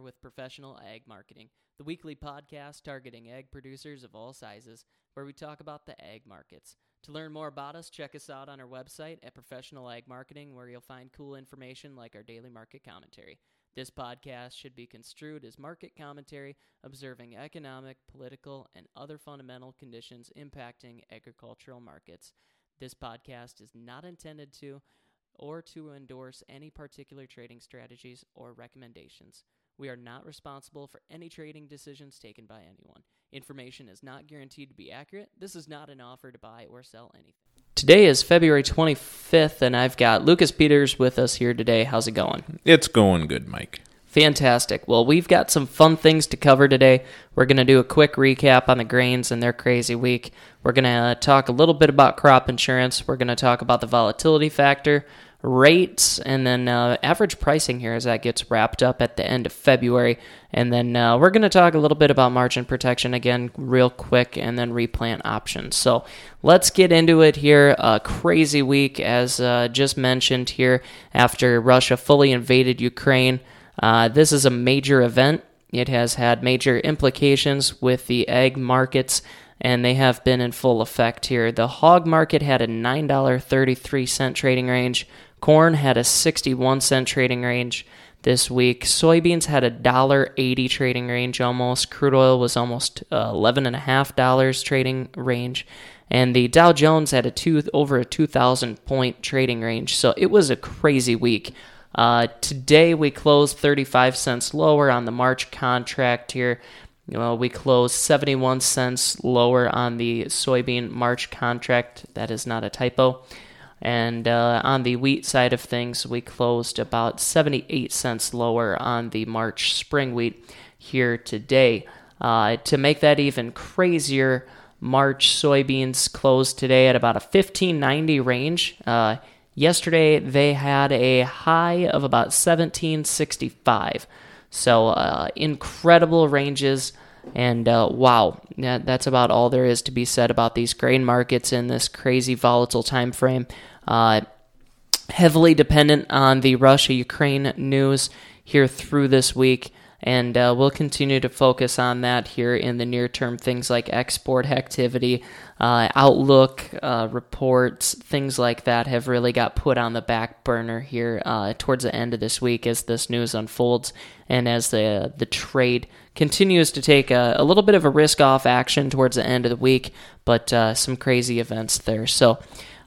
With Professional Ag Marketing, the weekly podcast targeting ag producers of all sizes, where we talk about the ag markets. To learn more about us, check us out on our website at Professional Ag Marketing, where you'll find cool information like our daily market commentary. This podcast should be construed as market commentary, observing economic, political, and other fundamental conditions impacting agricultural markets. This podcast is not intended to or to endorse any particular trading strategies or recommendations. We are not responsible for any trading decisions taken by anyone. Information is not guaranteed to be accurate. This is not an offer to buy or sell anything. Today is February 25th, and I've got Lucas Peters with us here today. How's it going? It's going good, Mike. Fantastic. Well, we've got some fun things to cover today. We're going to do a quick recap on the grains and their crazy week. We're going to talk a little bit about crop insurance. We're going to talk about the volatility factor rates and then uh, average pricing here as that gets wrapped up at the end of February. And then uh, we're going to talk a little bit about margin protection again, real quick, and then replant options. So let's get into it here. A crazy week, as uh, just mentioned here, after Russia fully invaded Ukraine. Uh, this is a major event. It has had major implications with the ag markets and they have been in full effect here. The hog market had a $9.33 trading range. Corn had a 61 cent trading range this week. Soybeans had a $1.80 trading range almost. Crude oil was almost uh, $11.5 trading range. And the Dow Jones had a two over a 2,000 point trading range. So it was a crazy week. Uh, today we closed 35 cents lower on the March contract here. Well, we closed 71 cents lower on the soybean March contract. That is not a typo. And uh, on the wheat side of things, we closed about 78 cents lower on the March spring wheat here today. Uh, to make that even crazier, March soybeans closed today at about a 1590 range. Uh, yesterday, they had a high of about 1765. So uh, incredible ranges. And uh, wow, that's about all there is to be said about these grain markets in this crazy volatile time frame. Uh, heavily dependent on the Russia Ukraine news here through this week. And uh, we'll continue to focus on that here in the near term. Things like export activity, uh, outlook uh, reports, things like that have really got put on the back burner here uh, towards the end of this week as this news unfolds and as the the trade continues to take a, a little bit of a risk off action towards the end of the week. But uh, some crazy events there. So.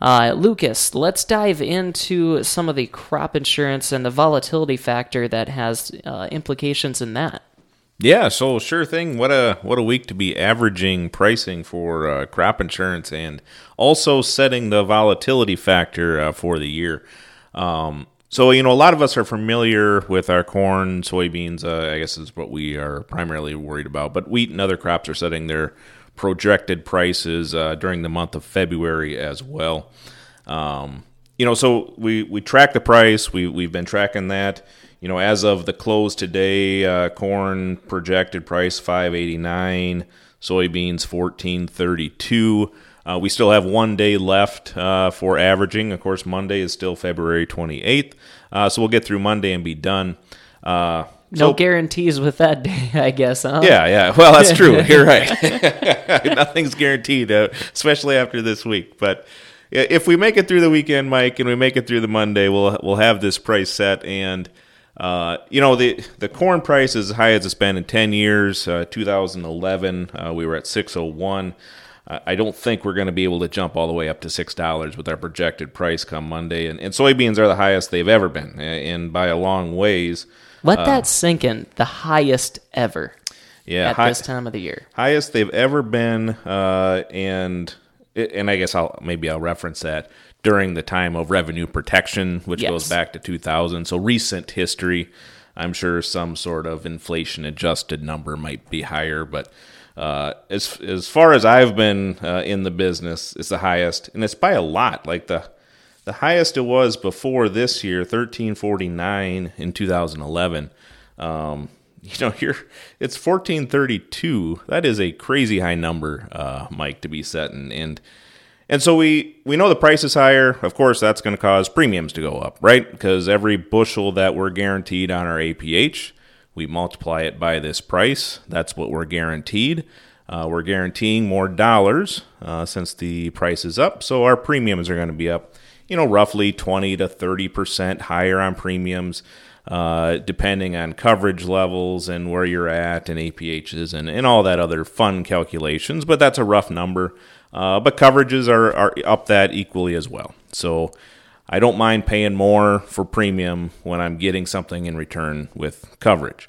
Uh, Lucas, let's dive into some of the crop insurance and the volatility factor that has uh, implications in that. Yeah, so sure thing. What a what a week to be averaging pricing for uh, crop insurance and also setting the volatility factor uh, for the year. Um, so you know, a lot of us are familiar with our corn, soybeans. Uh, I guess is what we are primarily worried about. But wheat and other crops are setting their projected prices uh, during the month of February as well. Um, you know, so we, we track the price. We we've been tracking that. You know, as of the close today, uh, corn projected price five eighty nine, soybeans fourteen thirty two. Uh, we still have one day left uh, for averaging. Of course, Monday is still February 28th. Uh, so we'll get through Monday and be done. Uh, no so, guarantees with that day, I guess, huh? Yeah, yeah. Well, that's true. You're right. Nothing's guaranteed, uh, especially after this week. But if we make it through the weekend, Mike, and we make it through the Monday, we'll we'll have this price set. And uh, you know, the the corn price is as high as it's been in ten years. Uh, 2011, uh, we were at 601. I don't think we're going to be able to jump all the way up to six dollars with our projected price come Monday. And, and soybeans are the highest they've ever been, and by a long ways. Let uh, that sink in. The highest ever. Yeah, at high, this time of the year, highest they've ever been, uh, and and I guess I'll maybe I'll reference that during the time of revenue protection, which yes. goes back to 2000. So recent history, I'm sure some sort of inflation adjusted number might be higher, but uh, as as far as I've been uh, in the business, it's the highest, and it's by a lot. Like the the highest it was before this year, 1349 in 2011. Um, you know, here it's 1432. That is a crazy high number, uh, Mike, to be setting. And and so we we know the price is higher. Of course, that's going to cause premiums to go up, right? Because every bushel that we're guaranteed on our APH, we multiply it by this price. That's what we're guaranteed. Uh, we're guaranteeing more dollars uh, since the price is up, so our premiums are going to be up. You know, roughly twenty to thirty percent higher on premiums. Uh, depending on coverage levels and where you're at and APHs and, and all that other fun calculations, but that's a rough number. Uh, but coverages are, are up that equally as well. So I don't mind paying more for premium when I'm getting something in return with coverage.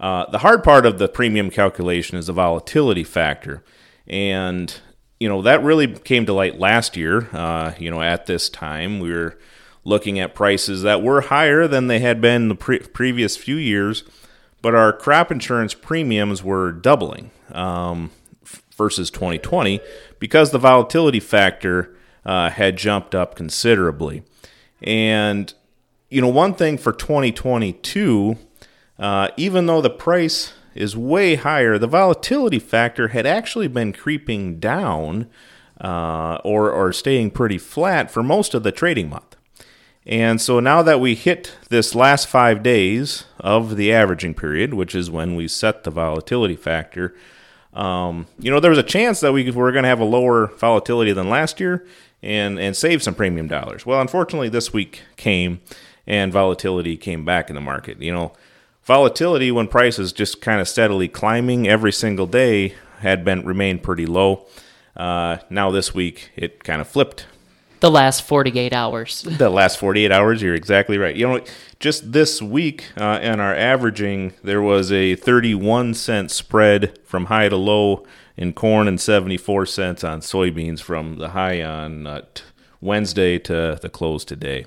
Uh, the hard part of the premium calculation is the volatility factor. And, you know, that really came to light last year. Uh, you know, at this time, we were looking at prices that were higher than they had been the pre- previous few years, but our crop insurance premiums were doubling. Um, versus 2020 because the volatility factor uh, had jumped up considerably. And, you know, one thing for 2022, uh, even though the price is way higher, the volatility factor had actually been creeping down uh, or, or staying pretty flat for most of the trading month. And so now that we hit this last five days of the averaging period, which is when we set the volatility factor, um, you know, there was a chance that we were going to have a lower volatility than last year and and save some premium dollars. Well, unfortunately, this week came and volatility came back in the market. You know, volatility when prices just kind of steadily climbing every single day had been remained pretty low. Uh, now this week it kind of flipped the last 48 hours. the last 48 hours, you're exactly right. You know, just this week uh, in our averaging, there was a 31 cent spread from high to low in corn and 74 cents on soybeans from the high on uh, t- Wednesday to the close today.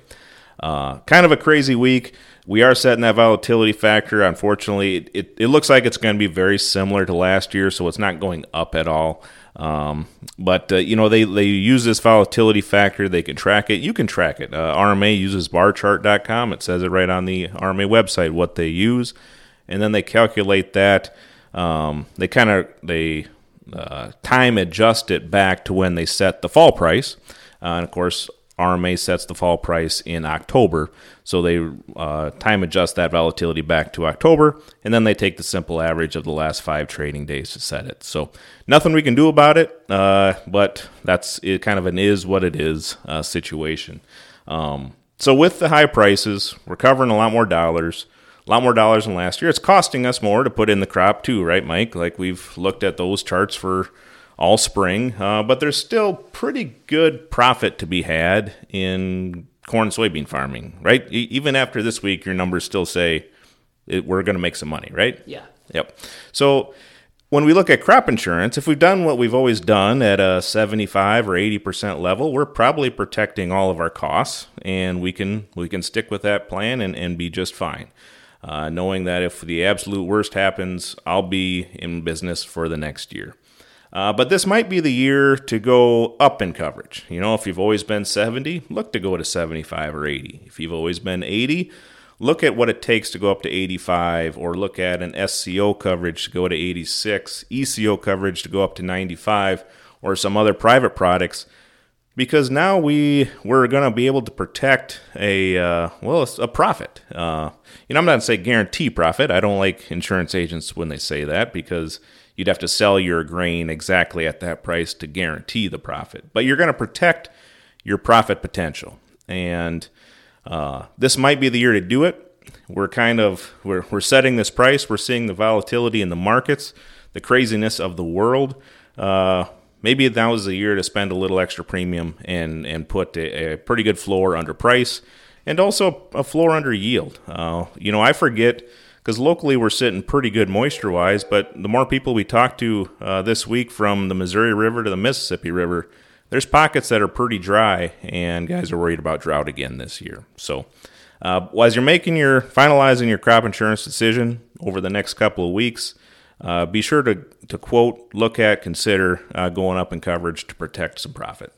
Uh, kind of a crazy week. We are setting that volatility factor. Unfortunately, it, it, it looks like it's going to be very similar to last year, so it's not going up at all. Um, but uh, you know they they use this volatility factor. They can track it. You can track it. Uh, RMA uses barchart.com. It says it right on the RMA website what they use, and then they calculate that. Um, they kind of they uh, time adjust it back to when they set the fall price. Uh, and of course, RMA sets the fall price in October, so they uh, time adjust that volatility back to October, and then they take the simple average of the last five trading days to set it. So nothing we can do about it, uh, but that's it, kind of an is what it is uh, situation. Um, so with the high prices, we're covering a lot more dollars, a lot more dollars than last year. It's costing us more to put in the crop too, right, Mike? Like we've looked at those charts for all spring, uh, but there's still pretty good profit to be had in corn soybean farming, right? E- even after this week, your numbers still say it, we're going to make some money, right? Yeah. Yep. So when we look at crop insurance, if we've done what we've always done at a 75 or 80% level, we're probably protecting all of our costs and we can we can stick with that plan and, and be just fine. Uh, knowing that if the absolute worst happens, I'll be in business for the next year. Uh, but this might be the year to go up in coverage. You know, if you've always been 70, look to go to 75 or 80. If you've always been 80, look at what it takes to go up to 85, or look at an SCO coverage to go to 86, ECO coverage to go up to 95, or some other private products. Because now we we're going to be able to protect a uh, well a profit. Uh, you know, I'm not to say guarantee profit. I don't like insurance agents when they say that because you'd have to sell your grain exactly at that price to guarantee the profit. But you're going to protect your profit potential, and uh, this might be the year to do it. We're kind of we're we're setting this price. We're seeing the volatility in the markets, the craziness of the world. Uh, maybe that was the year to spend a little extra premium and and put a, a pretty good floor under price, and also a floor under yield. Uh, you know, I forget because locally we're sitting pretty good moisture wise, but the more people we talk to uh, this week from the Missouri River to the Mississippi River, there's pockets that are pretty dry, and guys are worried about drought again this year. So, uh, as you're making your finalizing your crop insurance decision over the next couple of weeks, uh, be sure to, to quote, look at, consider uh, going up in coverage to protect some profit.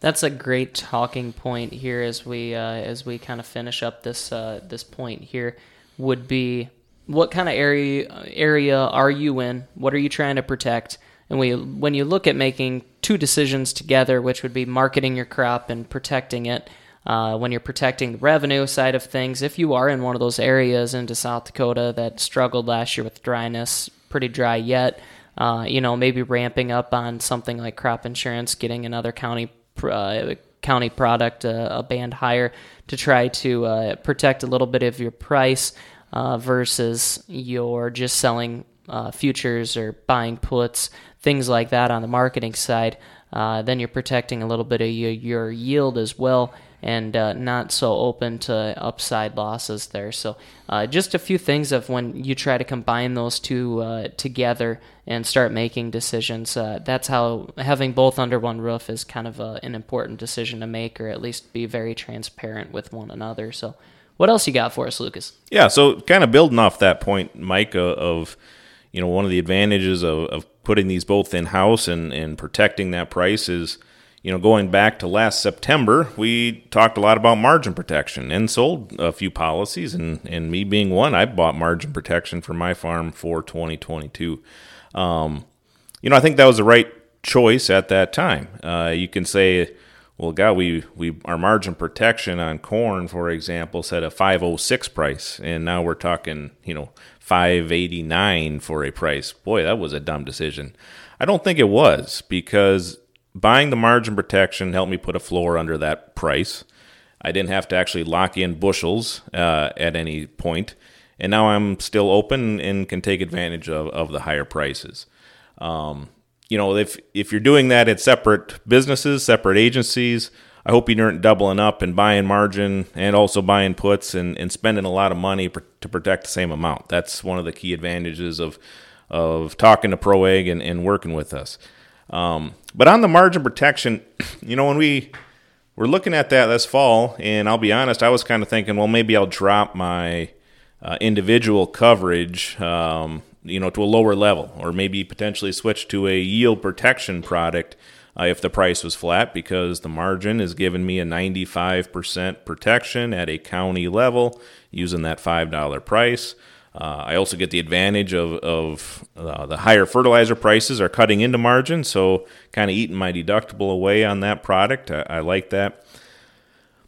That's a great talking point here as we uh, as we kind of finish up this uh, this point here would be what kind of area area are you in? What are you trying to protect? And we, when you look at making two decisions together, which would be marketing your crop and protecting it, uh, when you're protecting the revenue side of things, if you are in one of those areas into South Dakota that struggled last year with dryness, pretty dry yet, uh, you know, maybe ramping up on something like crop insurance, getting another county uh, county product uh, a band higher to try to uh, protect a little bit of your price uh, versus you're just selling uh, futures or buying puts, things like that on the marketing side. then you're protecting a little bit of your, your yield as well and uh, not so open to upside losses there. So, uh, just a few things of when you try to combine those two uh, together and start making decisions. Uh, that's how having both under one roof is kind of a, an important decision to make, or at least be very transparent with one another. So, what else you got for us, Lucas? Yeah, so kind of building off that point, Mike, uh, of you know one of the advantages of, of putting these both in house and, and protecting that price is you know, going back to last September, we talked a lot about margin protection and sold a few policies. And, and me being one, I bought margin protection for my farm for 2022. Um, you know, I think that was the right choice at that time. Uh, you can say, well, God, we, we our margin protection on corn, for example, set a 506 price, and now we're talking, you know, 589 for a price. Boy, that was a dumb decision. I don't think it was because buying the margin protection helped me put a floor under that price. I didn't have to actually lock in bushels uh, at any point, and now I'm still open and can take advantage of, of the higher prices. Um, you know, if if you're doing that at separate businesses, separate agencies, I hope you aren't doubling up and buying margin and also buying puts and, and spending a lot of money pr- to protect the same amount. That's one of the key advantages of of talking to ProAg and, and working with us. Um, but on the margin protection, you know, when we were looking at that this fall, and I'll be honest, I was kind of thinking, well, maybe I'll drop my uh, individual coverage, um, you know, to a lower level, or maybe potentially switch to a yield protection product uh, if the price was flat, because the margin is giving me a 95% protection at a county level using that $5 price. Uh, I also get the advantage of, of uh, the higher fertilizer prices are cutting into margin, so kind of eating my deductible away on that product. I, I, like that.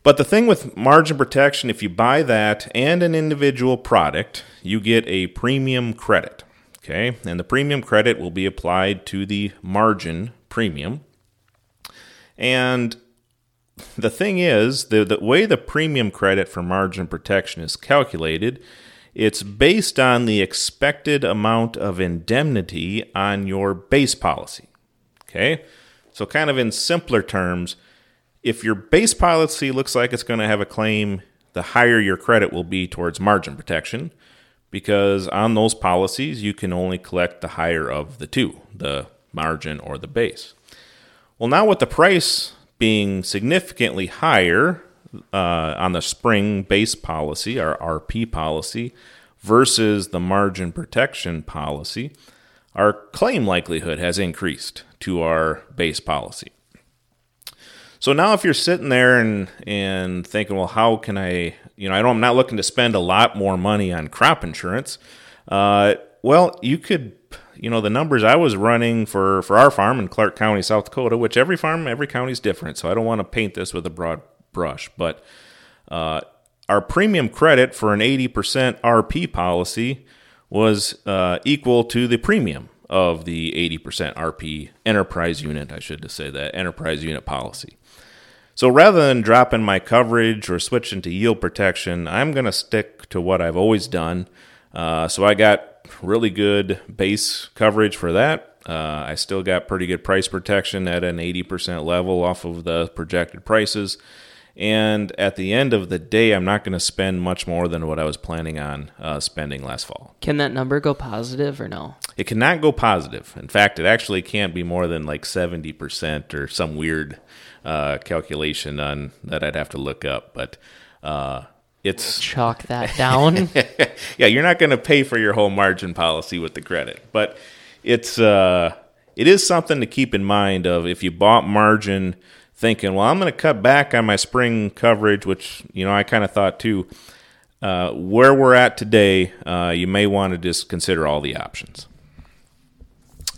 But the thing with margin protection, if you buy that and an individual product, you get a premium credit. Okay, and the premium credit will be applied to the margin premium. And the thing is, the, the way the premium credit for margin protection is calculated it's based on the expected amount of indemnity on your base policy. Okay? So, kind of in simpler terms, if your base policy looks like it's going to have a claim, the higher your credit will be towards margin protection because on those policies, you can only collect the higher of the two, the margin or the base. Well, now with the price being significantly higher uh, on the spring base policy, our RP policy, versus the margin protection policy, our claim likelihood has increased to our base policy. So now if you're sitting there and, and thinking, well, how can I, you know, I don't, I'm not looking to spend a lot more money on crop insurance. Uh, well, you could, you know, the numbers I was running for, for our farm in Clark County, South Dakota, which every farm, every county is different. So I don't want to paint this with a broad brush, but uh, our premium credit for an 80% RP policy was uh, equal to the premium of the 80% RP enterprise unit, I should say that enterprise unit policy. So rather than dropping my coverage or switching to yield protection, I'm going to stick to what I've always done. Uh, so I got really good base coverage for that. Uh, I still got pretty good price protection at an 80% level off of the projected prices. And at the end of the day, I'm not going to spend much more than what I was planning on uh, spending last fall. Can that number go positive or no? It cannot go positive. In fact, it actually can't be more than like 70% or some weird uh, calculation on that I'd have to look up. But uh, it's chalk that down. yeah, you're not going to pay for your whole margin policy with the credit, but it's uh, it is something to keep in mind. Of if you bought margin thinking, well, I'm going to cut back on my spring coverage, which, you know, I kind of thought too. Uh, where we're at today, uh, you may want to just consider all the options.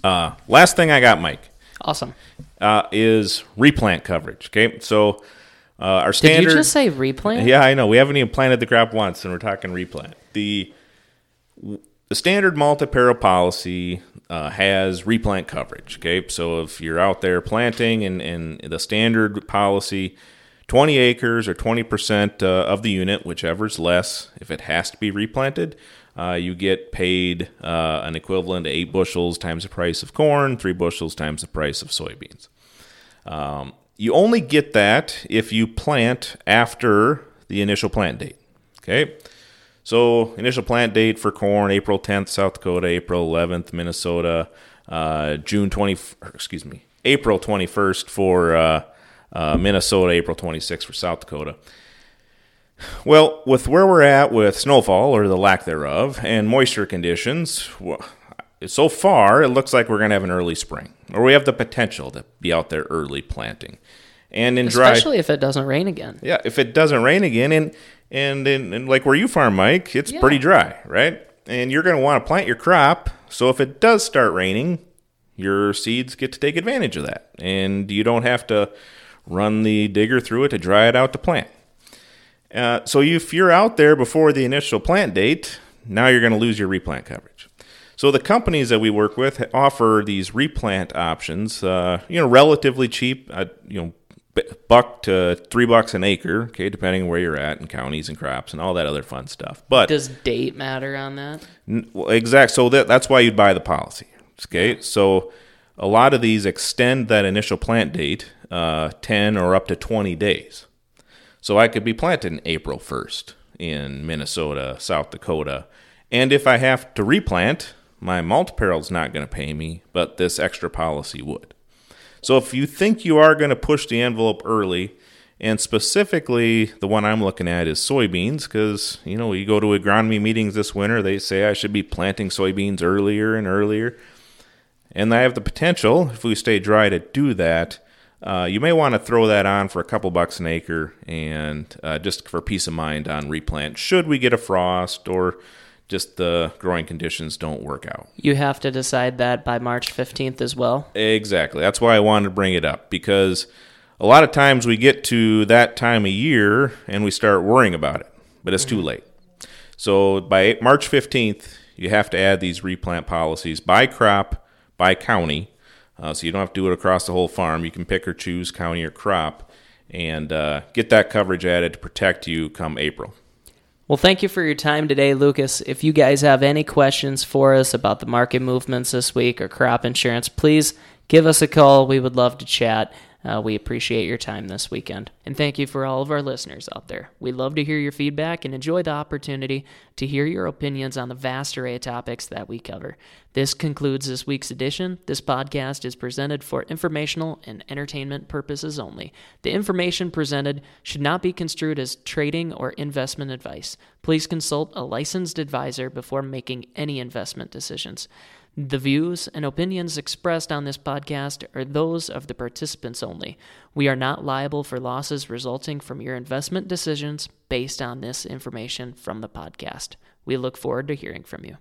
Uh, last thing I got, Mike, Awesome. uh, is replant coverage. Okay, so uh, our standard Did you just say replant? Yeah, I know. We haven't even planted the crop once, and we're talking replant. The the standard multi-peril policy uh, has replant coverage. Okay, so if you're out there planting, and, and the standard policy, 20 acres or 20 percent uh, of the unit, whichever's less, if it has to be replanted, uh, you get paid uh, an equivalent to eight bushels times the price of corn, three bushels times the price of soybeans. Um, you only get that if you plant after the initial plant date. Okay. So initial plant date for corn, April 10th, South Dakota, April 11th, Minnesota, uh, June 20, excuse me, April 21st for uh, uh, Minnesota, April 26th for South Dakota. Well, with where we're at with snowfall or the lack thereof and moisture conditions, well, so far it looks like we're going to have an early spring, or we have the potential to be out there early planting. And in dry, Especially if it doesn't rain again. yeah, if it doesn't rain again, and and in and like where you farm, Mike, it's Yeah. pretty dry, right? And you're going to want to plant your crop. So if it does start raining, your seeds get to take advantage of that, and you don't have to run the digger through it to dry it out to plant. Uh, so if you're out there before the initial plant date, now you're going to lose your replant coverage. So the companies that we work with offer these replant options, uh, you know, relatively cheap, uh, you know, buck to three bucks an acre, okay, depending on where you're at and counties and crops and all that other fun stuff. But Does date matter on that? N- Well, exact. So that, that's why you'd buy the policy. Okay. So a lot of these extend that initial plant date uh, 10 or up to 20 days. So I could be planted April 1st in Minnesota, South Dakota. And if I have to replant, my multi-peril's not going to pay me, but this extra policy would. So if you think you are going to push the envelope early, and specifically the one I'm looking at is soybeans, because you know you go to agronomy meetings this winter, they say I should be planting soybeans earlier and earlier, and I have the potential if we stay dry to do that. Uh, you may want to throw that on for a couple bucks an acre, and uh, just for peace of mind on replant. Should we get a frost or just the growing conditions don't work out? You have to decide that by March 15th as well. Exactly. That's why I wanted to bring it up because a lot of times we get to that time of year and we start worrying about it, but it's too late. So by March 15th, you have to add these replant policies by crop, by county. Uh, so you don't have to do it across the whole farm. You can pick or choose county or crop and uh, get that coverage added to protect you come April. Well, thank you for your time today, Lucas. If you guys have any questions for us about the market movements this week or crop insurance, please give us a call. We would love to chat. Uh, we appreciate your time this weekend. And thank you for all of our listeners out there. We love to hear your feedback and enjoy the opportunity to hear your opinions on the vast array of topics that we cover. This concludes this week's edition. This podcast is presented for informational and entertainment purposes only. The information presented should not be construed as trading or investment advice. Please consult a licensed advisor before making any investment decisions. The views and opinions expressed on this podcast are those of the participants only. We are not liable for losses resulting from your investment decisions based on this information from the podcast. We look forward to hearing from you.